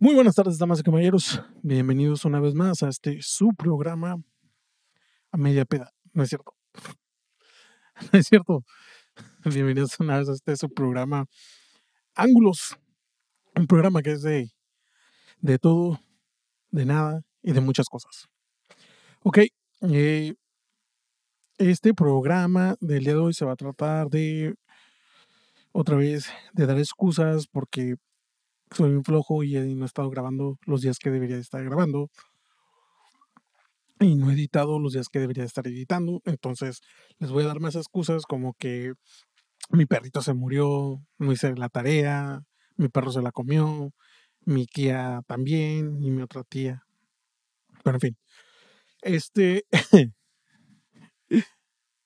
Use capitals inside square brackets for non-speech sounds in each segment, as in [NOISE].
Muy buenas tardes, damas y caballeros. Bienvenidos una vez más a este su programa a media peda. No es cierto. [LAUGHS] No es cierto. Bienvenidos una vez a este su programa Ángulos. Un programa que es de, de todo, de nada y de muchas cosas. Ok. eh, este programa del día de hoy se va a tratar de otra vez de dar excusas porque soy un flojo y no he estado grabando los días que debería estar grabando. Y no he editado los días que debería estar editando. Entonces les voy a dar más excusas como que mi perrito se murió, no hice la tarea, mi perro se la comió, mi tía también y mi otra tía. Pero en fin. Este [LAUGHS]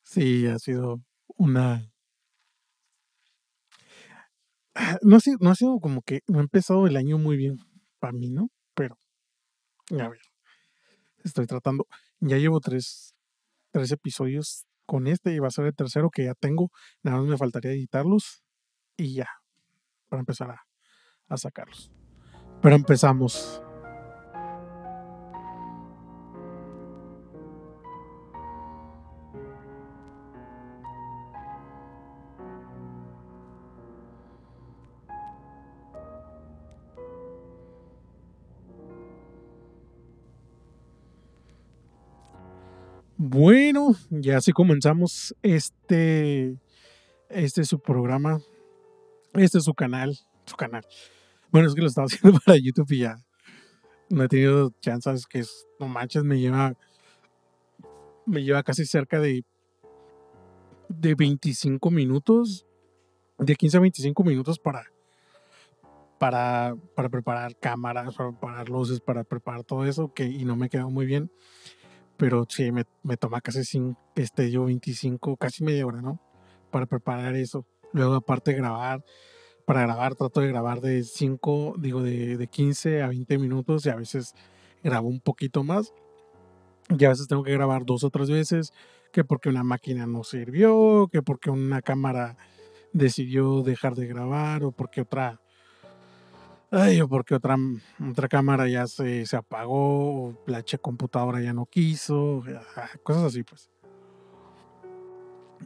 sí ha sido una no ha, sido, no ha sido como que no ha empezado el año muy bien para mí, ¿no? Pero, a ver, estoy tratando. Ya llevo tres, tres episodios con este y va a ser el tercero que ya tengo. Nada más me faltaría editarlos y ya, para empezar a, a sacarlos. Pero empezamos. Bueno, ya así comenzamos este, este es su programa, este es su canal, su canal. Bueno, es que lo estaba [LAUGHS] haciendo para YouTube y ya no he tenido chances que no manches, me lleva, me lleva casi cerca de, de 25 minutos, de 15 a 25 minutos para, para, para preparar cámaras, para preparar luces, para preparar todo eso, que, y no me quedó muy bien pero sí, me, me toma casi sin, este, yo 25, casi media hora, ¿no? Para preparar eso. Luego, aparte grabar, para grabar, trato de grabar de 5, digo, de, de 15 a 20 minutos y a veces grabo un poquito más. Y a veces tengo que grabar dos o tres veces, que porque una máquina no sirvió, que porque una cámara decidió dejar de grabar o porque otra Ay, o porque otra, otra cámara ya se, se apagó, la computadora ya no quiso, ah, cosas así, pues.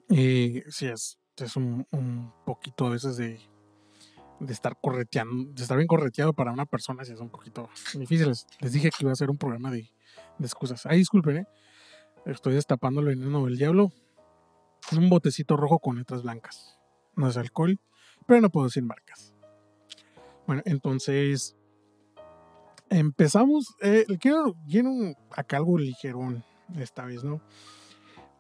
Y sí, es, es un, un poquito a veces de, de estar correteando, de estar bien correteado para una persona, si es un poquito difícil. Les dije que iba a ser un programa de, de excusas. Ay, disculpen, ¿eh? Estoy destapando el veneno del diablo. Un botecito rojo con letras blancas. No es alcohol, pero no puedo decir marcas. Bueno, entonces empezamos. Eh, quiero, quiero acá algo ligerón esta vez, ¿no?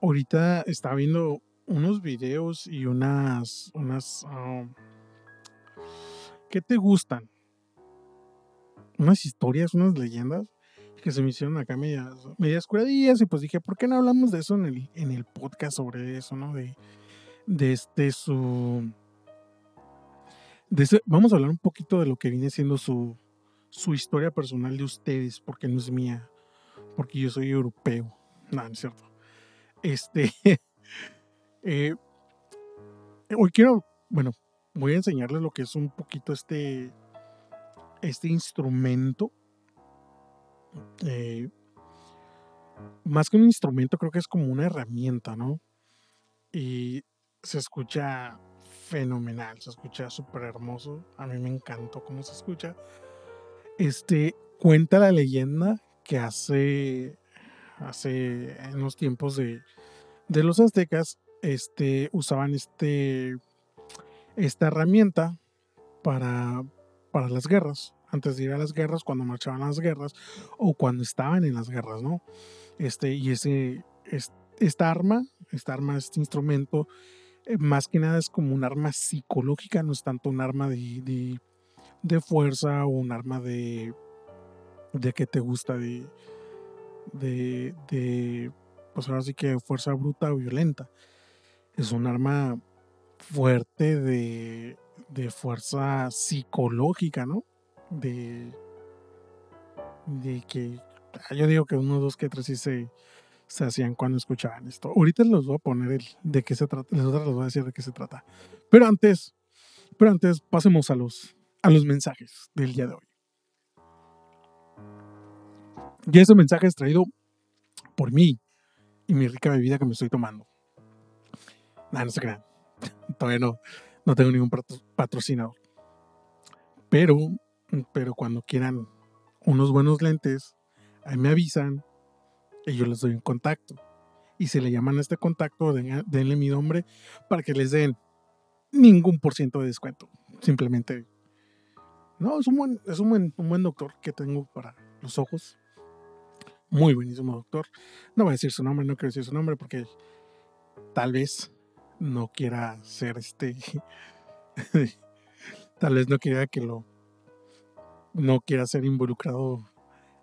Ahorita estaba viendo unos videos y unas. unas um, ¿Qué te gustan? Unas historias, unas leyendas que se me hicieron acá medias, medias curadillas y pues dije, ¿por qué no hablamos de eso en el, en el podcast sobre eso, ¿no? De, de este su vamos a hablar un poquito de lo que viene siendo su, su historia personal de ustedes, porque no es mía, porque yo soy europeo. No, no es cierto. Este. [LAUGHS] eh, hoy quiero, bueno, voy a enseñarles lo que es un poquito este, este instrumento. Eh, más que un instrumento, creo que es como una herramienta, ¿no? Y se escucha fenomenal, se escucha súper hermoso, a mí me encantó cómo se escucha. Este, cuenta la leyenda que hace, hace en los tiempos de, de los aztecas, este, usaban este, esta herramienta para, para las guerras, antes de ir a las guerras, cuando marchaban a las guerras o cuando estaban en las guerras, ¿no? Este, y ese, esta arma, esta arma, este instrumento, más que nada es como un arma psicológica, no es tanto un arma de, de, fuerza o un arma de, de que te gusta de, de, de, pues ahora sí que fuerza bruta o violenta. Es un arma fuerte de, de fuerza psicológica, ¿no? De, de que ah, yo digo que uno, dos, que tres sí se, se hacían cuando escuchaban esto. Ahorita les voy a poner el de qué se trata, les voy a decir de qué se trata. Pero antes, pero antes pasemos a los, a los mensajes del día de hoy. Y ese mensaje es traído por mí y mi rica bebida que me estoy tomando. Nada, no se crean. [LAUGHS] Todavía no, no tengo ningún patrocinador. Pero, pero cuando quieran unos buenos lentes, ahí me avisan y yo les doy un contacto. Y si le llaman a este contacto, denle mi nombre para que les den ningún por ciento de descuento. Simplemente, no, es un buen, es un buen, un buen doctor que tengo para los ojos. Muy buenísimo doctor. No voy a decir su nombre, no quiero decir su nombre porque tal vez no quiera ser este. [LAUGHS] tal vez no quiera que lo. No quiera ser involucrado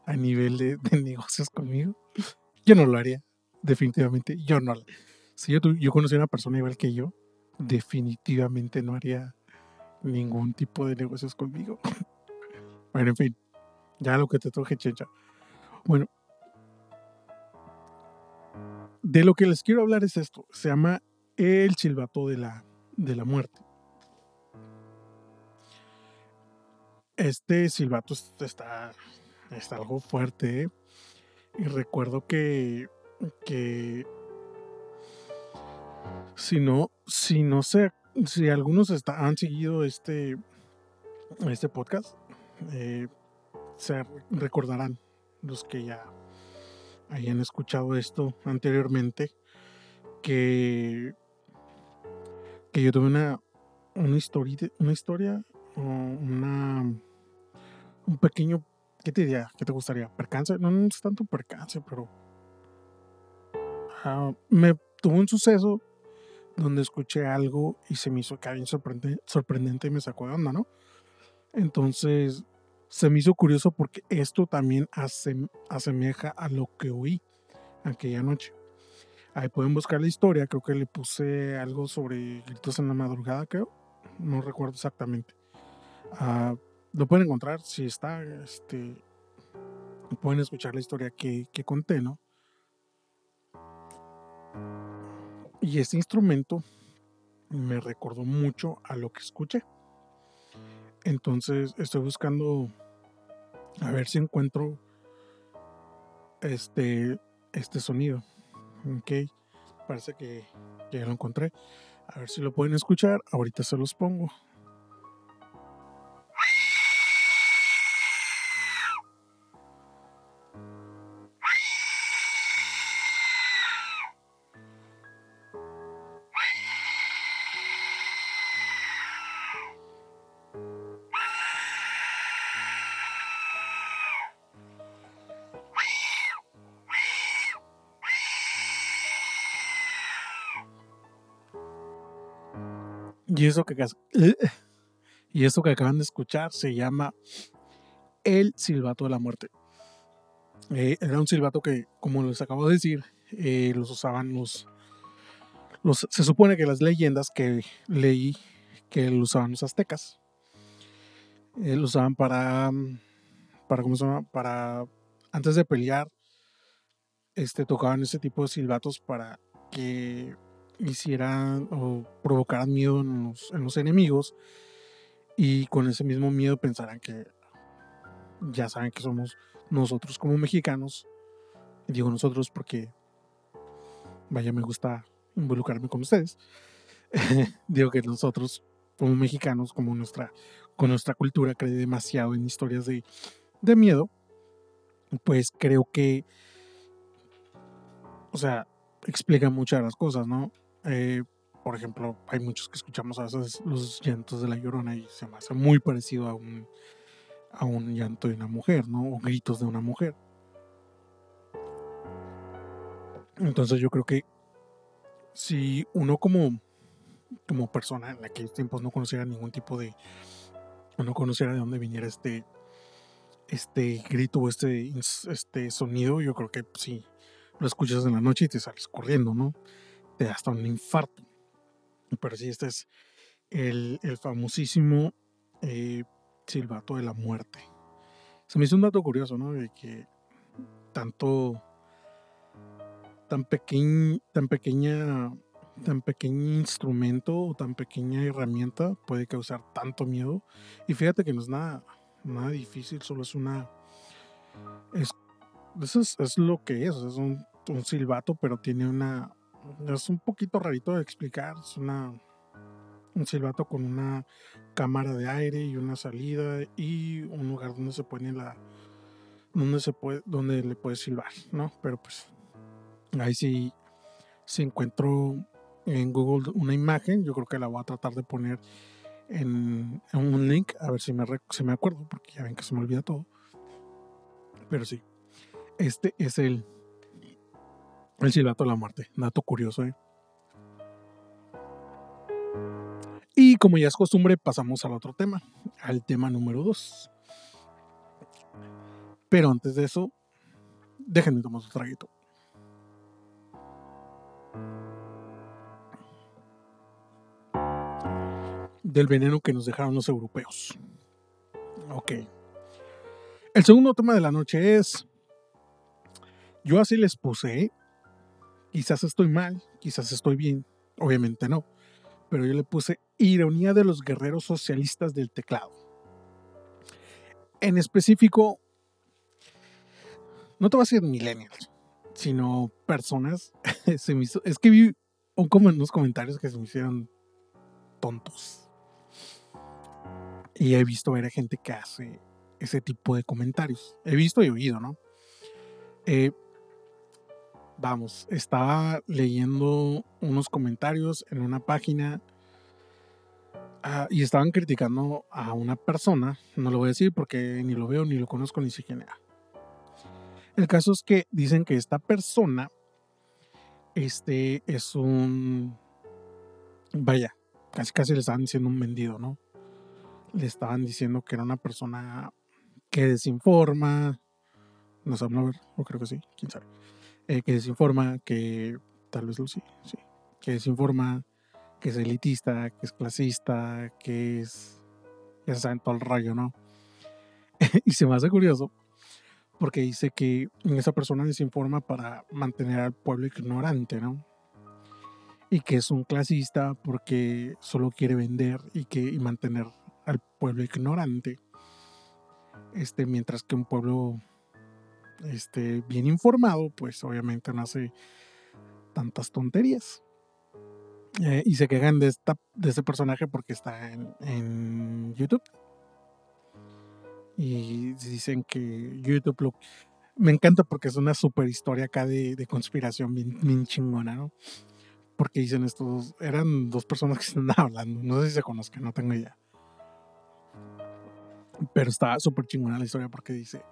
a nivel de, negocios conmigo. Yo no lo haría, definitivamente. Yo no. Si yo, yo conocí a una persona igual que yo, definitivamente no haría ningún tipo de negocios conmigo. [LAUGHS] bueno, en fin, ya lo que te toque, chencha. Bueno, de lo que les quiero hablar es esto. Se llama el silbato de la, de la muerte. Este silbato está, está algo fuerte. ¿eh? Y recuerdo que, que si no, si no sé, si algunos han seguido este, este podcast, eh, se recordarán los que ya hayan escuchado esto anteriormente, que que yo tuve una, una historia, una historia, una, un pequeño, ¿qué te diría? ¿Qué te gustaría? ¿Percance? No, es tanto percance, pero me tuvo un suceso donde escuché algo y se me hizo que bien sorprendente, sorprendente y me sacó de onda, ¿no? Entonces se me hizo curioso porque esto también asemeja a lo que oí aquella noche. Ahí pueden buscar la historia, creo que le puse algo sobre gritos en la madrugada, creo. No recuerdo exactamente. Ah, lo pueden encontrar, si está, este, pueden escuchar la historia que, que conté, ¿no? Y este instrumento me recordó mucho a lo que escuché. Entonces estoy buscando a ver si encuentro este, este sonido. Ok, parece que, ya lo encontré. A ver si lo pueden escuchar. Ahorita se los pongo. [LAUGHS] y eso que acaban de escuchar se llama El Silbato de la Muerte. Eh, era un silbato que, como les acabo de decir, eh, los usaban los, los... Se supone que las leyendas que leí que lo usaban los aztecas. Eh, lo usaban para... para ¿Cómo se llama? Para... Antes de pelear, este, tocaban ese tipo de silbatos para que hicieran o provocaran miedo en los, enemigos y con ese mismo miedo pensarán que ya saben que somos nosotros como mexicanos. Digo nosotros porque, vaya, me gusta involucrarme con ustedes. [LAUGHS] Digo que nosotros como mexicanos, como nuestra, con nuestra cultura, cree demasiado en historias de, de miedo. Pues creo que, o sea, explica muchas de las cosas, ¿no? Eh, por ejemplo, hay muchos que escuchamos a veces los llantos de la llorona y se me hace muy parecido a un, a un llanto de una mujer, ¿no? O gritos de una mujer. Entonces yo creo que si uno como, como persona en aquellos tiempos no conociera ningún tipo de, no conociera de dónde viniera este, este grito o este, este sonido, yo creo que si lo escuchas en la noche y te sales corriendo, ¿no? Te da hasta un infarto. Pero sí, este es el, famosísimo eh, silbato de la muerte. Se me hizo un dato curioso, ¿no? De que tanto, tan, pequeño, tan pequeña, tan pequeño instrumento o tan pequeña herramienta puede causar tanto miedo. Y fíjate que no es nada, nada difícil, solo es una, es eso es, lo que es, es un, un, silbato, pero tiene una, es un poquito rarito de explicar, es una, un silbato con una cámara de aire y una salida y un lugar donde se pone la, donde se puede, donde le puedes silbar, ¿no? Pero pues ahí sí, si encuentro en Google una imagen, yo creo que la voy a tratar de poner en, un link, a ver si me, si me acuerdo, porque ya ven que se me olvida todo. Pero sí, este es el, el silbato de la muerte. Dato curioso, ¿eh? Y como ya es costumbre, pasamos al otro tema, al tema número 2. Pero antes de eso, déjenme tomar su traguito. Del veneno que nos dejaron los europeos. Ok. El segundo tema de la noche es, yo así les puse, quizás estoy mal, quizás estoy bien, obviamente no, pero yo le puse ironía de los guerreros socialistas del teclado. En específico, no te voy a decir millennials, sino personas. [LAUGHS] es que vi unos comentarios que se me hicieron tontos. Y he visto ver a gente que hace ese tipo de comentarios. He visto y oído, ¿no? Eh, vamos, estaba leyendo unos comentarios en una página ah, y estaban criticando a una persona. No lo voy a decir porque ni lo veo, ni lo conozco, ni sé quién. El caso es que dicen que esta persona este es un vaya, casi casi le estaban diciendo un vendido, ¿no? Le estaban diciendo que era una persona que desinforma, no sé, a ver, o creo que sí, quién sabe, eh, que desinforma, que tal vez lo sí, sí, que desinforma, que es elitista, que es clasista, que es, ya saben todo el rollo, ¿no? [LAUGHS] y se me hace curioso porque dice que esa persona desinforma para mantener al pueblo ignorante, ¿no? Y que es un clasista porque solo quiere vender y, que, y mantener al pueblo ignorante. Este, mientras que un pueblo este, bien informado, pues obviamente no hace tantas tonterías. Eh, y se quejan de, esta, de ese personaje porque está en, YouTube y dicen que YouTube lo... Me encanta porque es una super historia acá de, conspiración bien, chingona, ¿no? Porque dicen estos, eran dos personas que andaban hablando, no sé si se conozcan, no tengo idea. Pero está súper chingona la historia porque dice,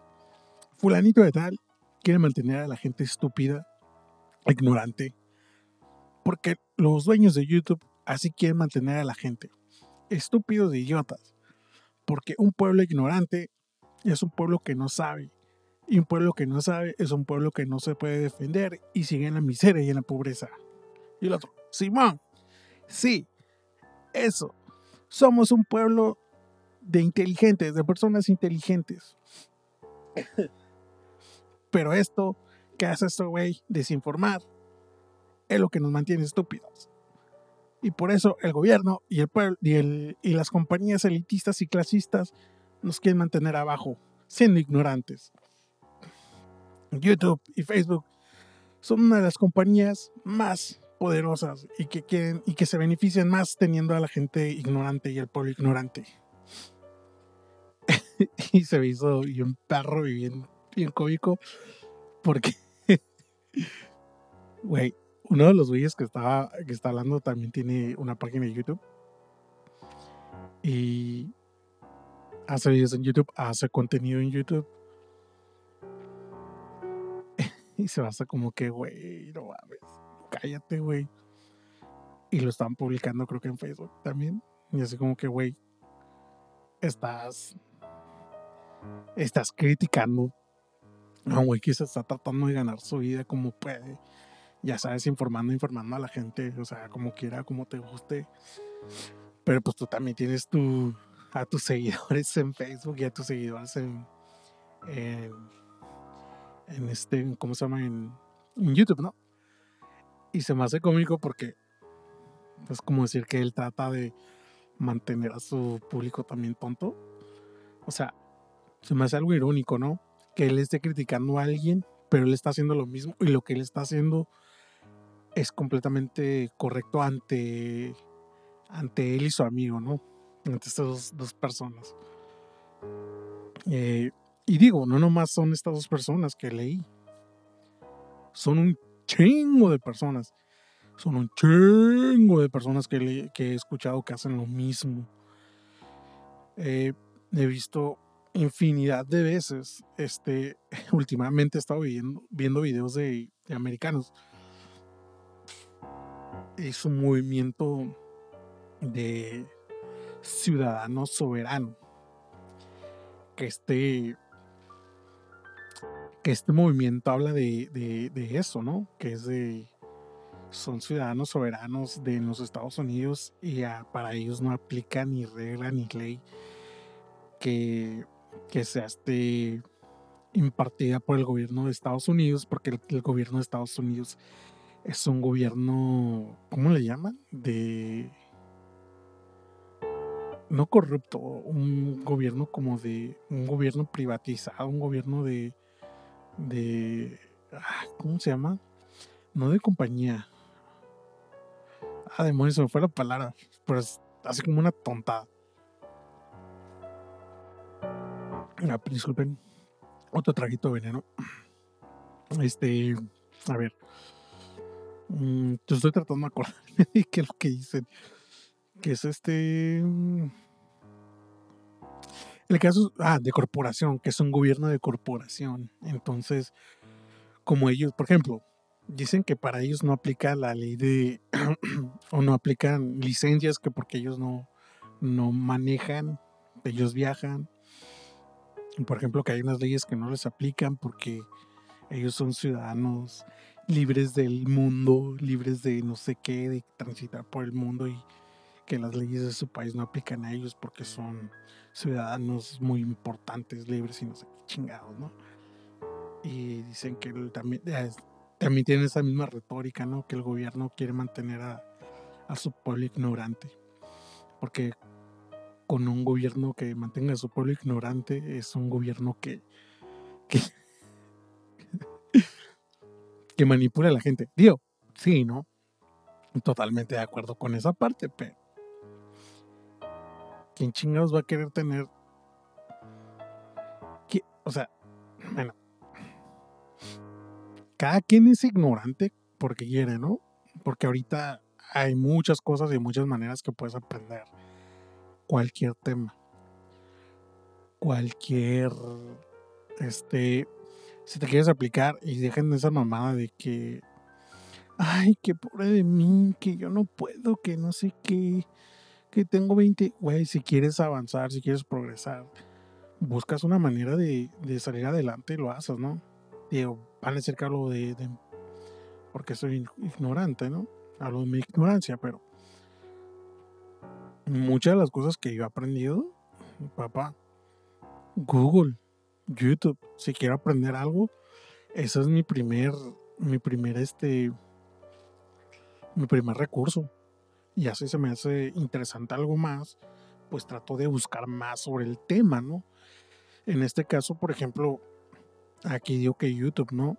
fulanito de tal quiere mantener a la gente estúpida, ignorante, porque los dueños de YouTube así quieren mantener a la gente, estúpidos e idiotas porque un pueblo ignorante es un pueblo que no sabe. Y un pueblo que no sabe es un pueblo que no se puede defender y sigue en la miseria y en la pobreza. Y el otro, Simón, sí, eso. Somos un pueblo de inteligentes, de personas inteligentes. Pero esto que hace este güey, desinformar, es lo que nos mantiene estúpidos. Y por eso el gobierno y, el pueblo, y, el, y las compañías elitistas y clasistas nos quieren mantener abajo, siendo ignorantes. YouTube y Facebook son una de las compañías más poderosas y que quieren y que se benefician más teniendo a la gente ignorante y al pueblo ignorante. [LAUGHS] y se me hizo bien perro bien cómico porque, [LAUGHS] güey, uno de los güeyes que, estaba, que está hablando también tiene una página de YouTube. Y hace videos en YouTube, hace contenido en YouTube. [LAUGHS] y se basa como que, güey, no mames, cállate, güey. Y lo están publicando creo que en Facebook también. Y así como que, güey, estás, estás criticando a un güey que está tratando de ganar su vida como puede ya sabes, informando, informando a la gente, o sea, como quiera, como te guste. Pero pues tú también tienes tu, a tus [LAUGHS] seguidores en Facebook y a tus seguidores en, en, este, ¿cómo se llama? En, en, YouTube, ¿no? Y se me hace cómico porque es como decir que él trata de mantener a su público también tonto. O sea, se me hace algo irónico, ¿no? Que él esté criticando a alguien, pero él está haciendo lo mismo y lo que él está haciendo es completamente correcto ante, ante él y su amigo, ¿no? Ante estas dos, personas. Eh, y digo, no nomás son estas dos personas que leí, son un chingo de personas. Son un chingo de personas que, he escuchado que hacen lo mismo. Eh, he visto infinidad de veces, este, [LAUGHS] últimamente he estado viendo, viendo videos de, americanos. Es un movimiento de ciudadano soberano. Que este, que este movimiento habla de, de, eso, ¿no? Que es de, son ciudadanos soberanos de los Estados Unidos y para ellos no aplica ni regla ni ley que que sea este, impartida por el gobierno de Estados Unidos, porque el, gobierno de Estados Unidos es un gobierno, ¿cómo le llaman? De... No corrupto, un gobierno como de... Un gobierno privatizado, un gobierno de... de ah, ¿Cómo se llama? No de compañía. Ah, demonios, se me fue la palabra. Pero es así como una tontada. Ah, disculpen, otro traguito veneno. Este, a ver. Mm, yo estoy tratando de acordarme [LAUGHS] de qué es lo que dicen. Que es este. Mm, el caso, ah, de corporación, que es un gobierno de corporación. Entonces, como ellos, por ejemplo, dicen que para ellos no aplica la ley de, [CLEARS THROAT] o no aplican licencias, que porque ellos no, no manejan, ellos viajan, por ejemplo, que hay unas leyes que no les aplican porque ellos son ciudadanos libres del mundo, libres de no sé qué, de transitar por el mundo y que las leyes de su país no aplican a ellos porque son ciudadanos muy importantes, libres y no sé qué chingados, ¿no? Y dicen que también, también tienen esa misma retórica, ¿no? Que el gobierno quiere mantener a, a su pueblo ignorante. Porque con un gobierno que mantenga a su pueblo ignorante es un gobierno que, [LAUGHS] que, manipula a la gente. Digo, sí, ¿no? Totalmente de acuerdo con esa parte, pero ¿quién chingados va a querer tener? O sea, bueno, cada quien es ignorante porque quiere, ¿no? Porque ahorita hay muchas cosas y muchas maneras que puedes aprender cualquier tema. Cualquier, este, si te quieres aplicar y dejen esa mamada de que, ay, qué pobre de mí, que yo no puedo, que no sé qué, que tengo 20, güey, si quieres avanzar, si quieres progresar, buscas una manera de, salir adelante y lo haces, ¿no? Digo, van a decir que hablo de, de, porque soy ignorante, ¿no? Hablo de mi ignorancia, pero muchas de las cosas que yo he aprendido, papá, Google, YouTube, si quiero aprender algo, ese es mi primer, mi primer, este, mi primer recurso. Y así se me hace interesante algo más, pues trato de buscar más sobre el tema, ¿no? En este caso, por ejemplo, aquí digo que YouTube, ¿no?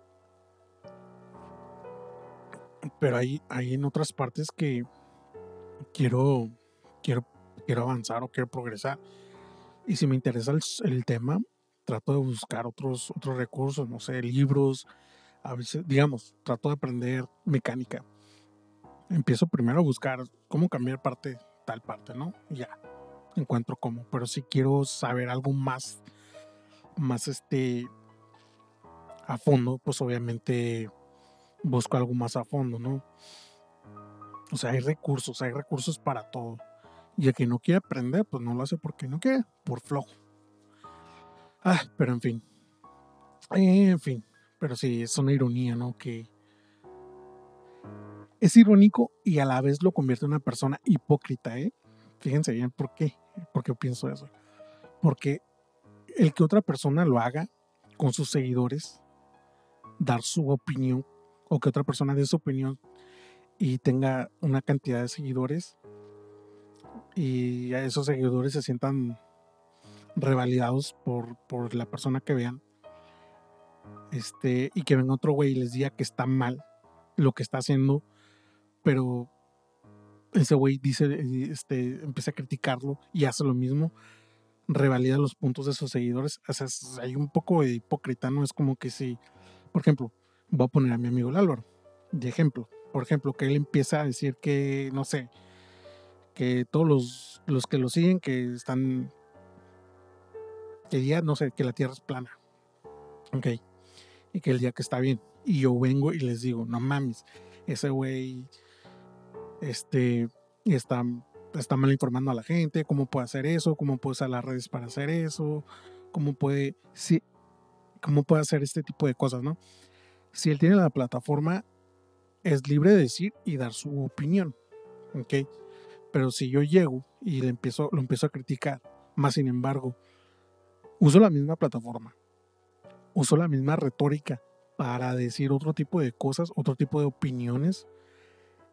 Pero hay, hay en otras partes que quiero quiero, quiero avanzar o quiero progresar. Y si me interesa el, tema, trato de buscar otros, otros recursos, no sé, libros, a veces, digamos, trato de aprender mecánica. Empiezo primero a buscar cómo cambiar parte, tal parte, ¿no? ya, encuentro cómo. Pero si quiero saber algo más, más este, a fondo, pues obviamente busco algo más a fondo, ¿no? O sea, hay recursos, hay recursos para todo. Y el que no quiere aprender, pues no lo hace porque no quiere, por flojo. Ah, pero en fin. En fin. Pero sí, es una ironía, ¿no? Que es irónico y a la vez lo convierte en una persona hipócrita, ¿eh? Fíjense bien por qué, por qué pienso eso. Porque el que otra persona lo haga con sus seguidores, dar su opinión, o que otra persona dé su opinión y tenga una cantidad de seguidores, y esos seguidores se sientan revalidados por, por la persona que vean. este, y que venga otro güey y les diga que está mal lo que está haciendo, pero ese güey dice, este, empieza a criticarlo y hace lo mismo, revalida los puntos de sus seguidores. O sea, hay un poco de hipócrita, ¿no? Es como que si, por ejemplo, voy a poner a mi amigo el Álvaro, de ejemplo, por ejemplo, que él empieza a decir que, no sé, que todos los, los que lo siguen, que están, que ya, no sé, que la Tierra es plana. Ok. Y que el día que está bien. Y yo vengo y les digo, no mames, ese güey, este, está está mal informando a la gente, cómo puede hacer eso, cómo puede usar las redes para hacer eso, cómo puede, sí, cómo puede hacer este tipo de cosas, ¿no? Si él tiene la plataforma, es libre de decir y dar su opinión, ¿ok? Pero si yo llego y le empiezo, lo empiezo a criticar, más sin embargo, uso la misma plataforma, uso la misma retórica para decir otro tipo de cosas, otro tipo de opiniones,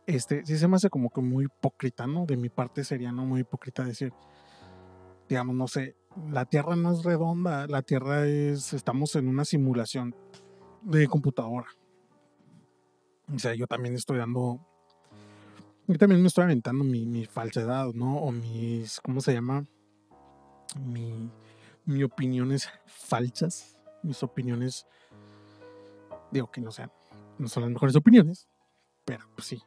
este, sí se me hace como que muy hipócrita, ¿no? De mi parte sería, ¿no? Muy hipócrita decir, digamos, no sé, la Tierra no es redonda, la Tierra es, estamos en una simulación de computadora. O sea, yo también estoy dando, yo también me estoy aventando mi, mi falsedad, ¿no? O mis, ¿cómo se llama? Mi, mi opiniones falsas, mis opiniones, digo que no sean, no son las mejores opiniones, pero pues sí,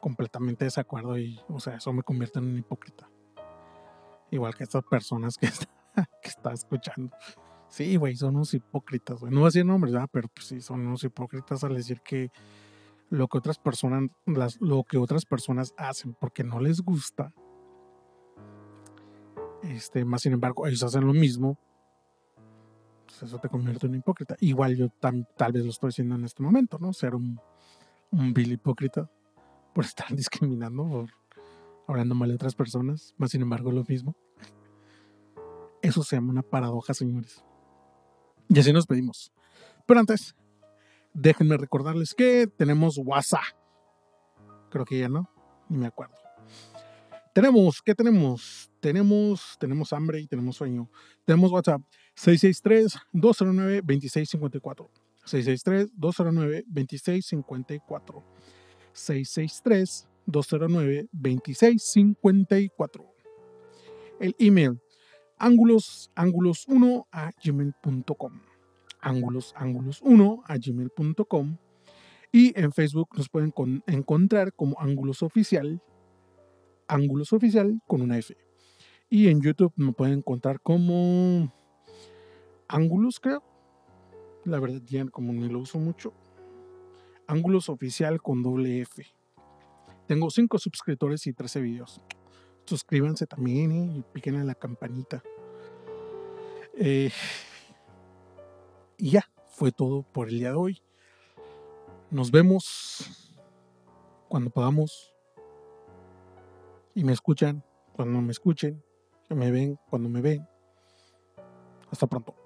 completamente desacuerdo y, o sea, eso me convierte en un hipócrita. Igual que estas personas que está, [LAUGHS] que está escuchando. Sí, güey, son unos hipócritas. No voy a decir nombres, ¿verdad? Pero pues sí, son unos hipócritas al decir que lo que otras personas, las, lo que otras personas hacen porque no les gusta, este, más sin embargo, ellos hacen lo mismo, pues eso te convierte en un hipócrita. Igual yo tal vez lo estoy haciendo en este momento, ¿no? Ser un, un vil hipócrita por estar [LAUGHS] discriminando, por hablando mal de otras personas, más sin embargo lo mismo. Eso se llama una paradoja, señores. Y así nos pedimos. Pero antes, déjenme recordarles que tenemos WhatsApp. Creo que ya no, ni me acuerdo. Tenemos, ¿qué tenemos? Tenemos, tenemos hambre y tenemos sueño. Tenemos WhatsApp 663-209-2654. 663-209-2654. 663-209-2654. El email ángulos ángulos 1 a gmail.com. Ángulos ángulos 1 a gmail.com. Y en Facebook nos pueden encontrar como ángulos oficial. Ángulos oficial con una F. Y en YouTube nos pueden encontrar como ángulos, creo. La verdad, ya como ni lo uso mucho, Ángulos Oficial con doble F. Tengo 5 suscriptores y 13 videos. Suscríbanse también ¿eh? y piquen en la campanita. Eh, y ya, fue todo por el día de hoy. Nos vemos cuando podamos. Y me escuchan cuando me escuchen. Que me ven cuando me ven. Hasta pronto.